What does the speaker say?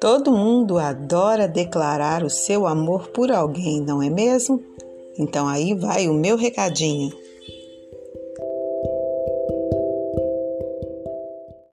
Todo mundo adora declarar o seu amor por alguém, não é mesmo? Então aí vai o meu recadinho.